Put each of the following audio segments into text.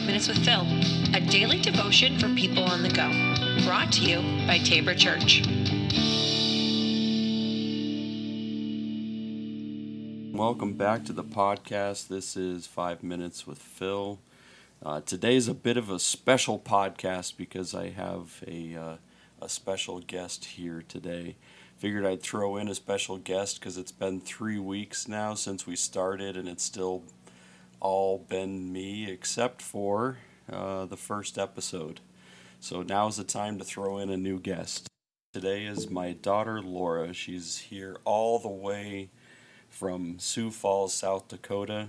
Five Minutes with Phil, a daily devotion for people on the go. Brought to you by Tabor Church. Welcome back to the podcast. This is Five Minutes with Phil. Uh, today is a bit of a special podcast because I have a, uh, a special guest here today. Figured I'd throw in a special guest because it's been three weeks now since we started and it's still all been me except for uh, the first episode. So now is the time to throw in a new guest. Today is my daughter Laura. She's here all the way from Sioux Falls, South Dakota.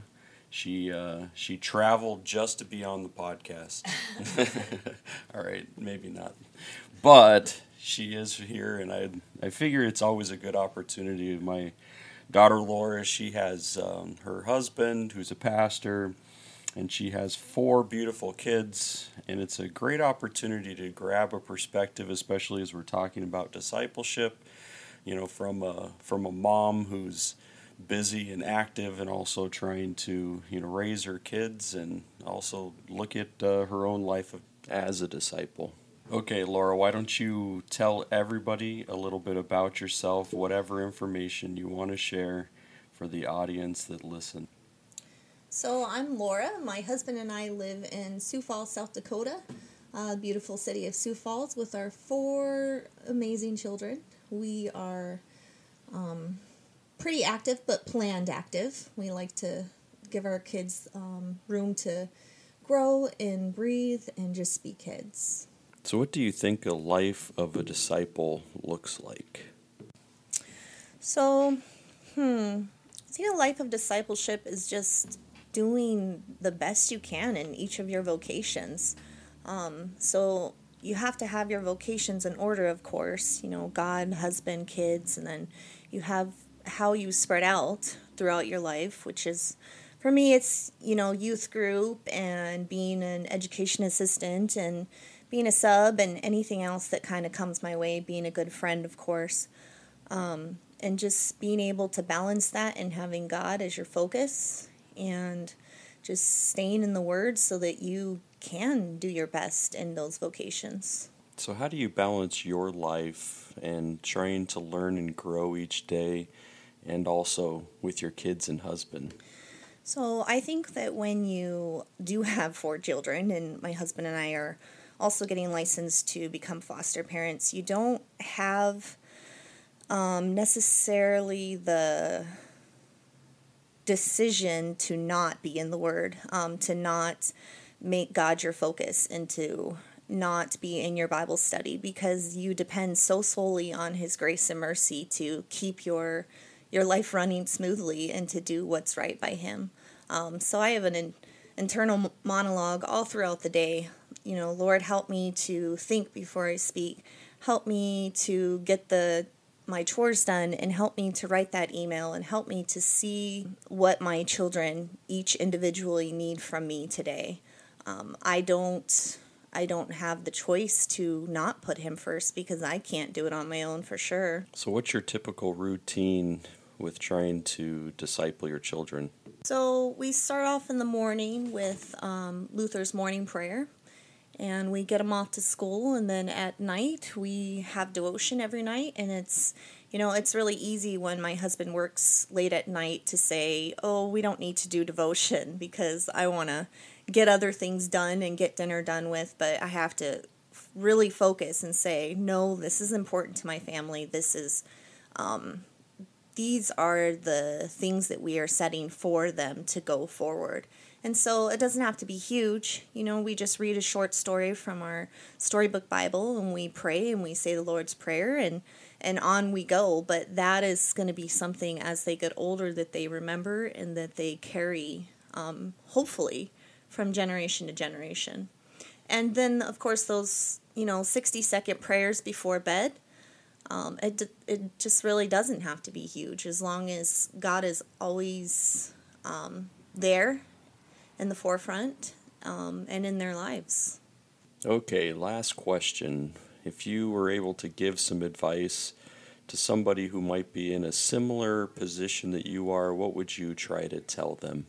She uh, she traveled just to be on the podcast. all right, maybe not, but she is here, and I I figure it's always a good opportunity. Of my daughter Laura, she has um, her husband who's a pastor, and she has four beautiful kids, and it's a great opportunity to grab a perspective, especially as we're talking about discipleship. You know, from a from a mom who's busy and active and also trying to you know raise her kids and also look at uh, her own life as a disciple okay laura why don't you tell everybody a little bit about yourself whatever information you want to share for the audience that listen so i'm laura my husband and i live in sioux falls south dakota beautiful city of sioux falls with our four amazing children we are um, pretty active, but planned active. We like to give our kids um, room to grow and breathe and just be kids. So, what do you think a life of a disciple looks like? So, hmm, I think a life of discipleship is just doing the best you can in each of your vocations. Um, so, you have to have your vocations in order, of course, you know, God, husband, kids, and then you have how you spread out throughout your life, which is for me it's you know youth group and being an education assistant and being a sub and anything else that kind of comes my way being a good friend of course um, and just being able to balance that and having god as your focus and just staying in the word so that you can do your best in those vocations so how do you balance your life and trying to learn and grow each day and also with your kids and husband? So I think that when you do have four children, and my husband and I are also getting licensed to become foster parents, you don't have um, necessarily the decision to not be in the Word, um, to not make God your focus, and to not be in your Bible study because you depend so solely on His grace and mercy to keep your your life running smoothly and to do what's right by Him. Um, so I have an internal monologue all throughout the day. You know, Lord, help me to think before I speak. Help me to get the my chores done and help me to write that email and help me to see what my children each individually need from me today. Um, I don't I don't have the choice to not put him first because I can't do it on my own for sure. So what's your typical routine with trying to disciple your children? So we start off in the morning with um, Luther's morning prayer, and we get them off to school, and then at night we have devotion every night, and it's you know it's really easy when my husband works late at night to say, oh, we don't need to do devotion because I want to get other things done and get dinner done with, but I have to really focus and say, no, this is important to my family. This is um, these are the things that we are setting for them to go forward. And so it doesn't have to be huge. You know, we just read a short story from our storybook Bible and we pray and we say the Lord's Prayer and and on we go, but that is going to be something as they get older that they remember and that they carry um, hopefully from generation to generation. And then of course those, you know, 60 second prayers before bed um, it it just really doesn't have to be huge as long as God is always um, there in the forefront um, and in their lives. Okay, last question. If you were able to give some advice to somebody who might be in a similar position that you are, what would you try to tell them?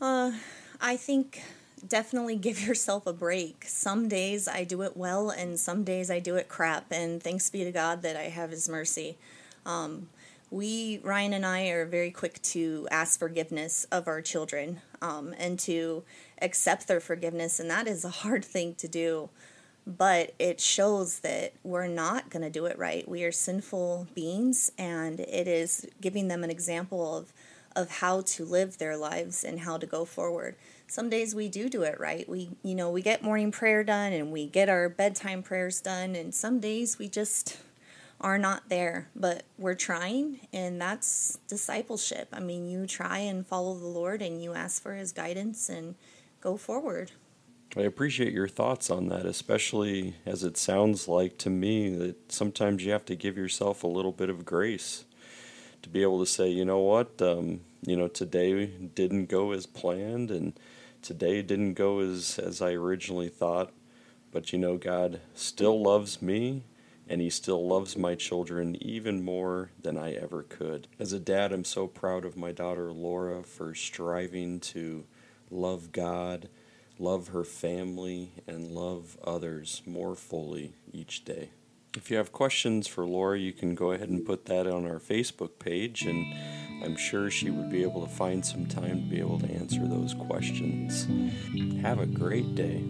Uh, I think definitely give yourself a break. Some days I do it well, and some days I do it crap. And thanks be to God that I have His mercy. Um, we, Ryan and I, are very quick to ask forgiveness of our children um, and to accept their forgiveness, and that is a hard thing to do. But it shows that we're not going to do it right. We are sinful beings, and it is giving them an example of of how to live their lives and how to go forward. Some days we do do it right. We, you know, we get morning prayer done and we get our bedtime prayers done, and some days we just are not there, but we're trying, and that's discipleship. I mean, you try and follow the Lord and you ask for His guidance and go forward. I appreciate your thoughts on that, especially as it sounds like to me that sometimes you have to give yourself a little bit of grace to be able to say, you know what, um, you know, today didn't go as planned, and today didn't go as as I originally thought, but you know, God still loves me, and He still loves my children even more than I ever could. As a dad, I'm so proud of my daughter Laura for striving to love God, love her family, and love others more fully each day. If you have questions for Laura, you can go ahead and put that on our Facebook page, and I'm sure she would be able to find some time to be able to answer those questions. Have a great day.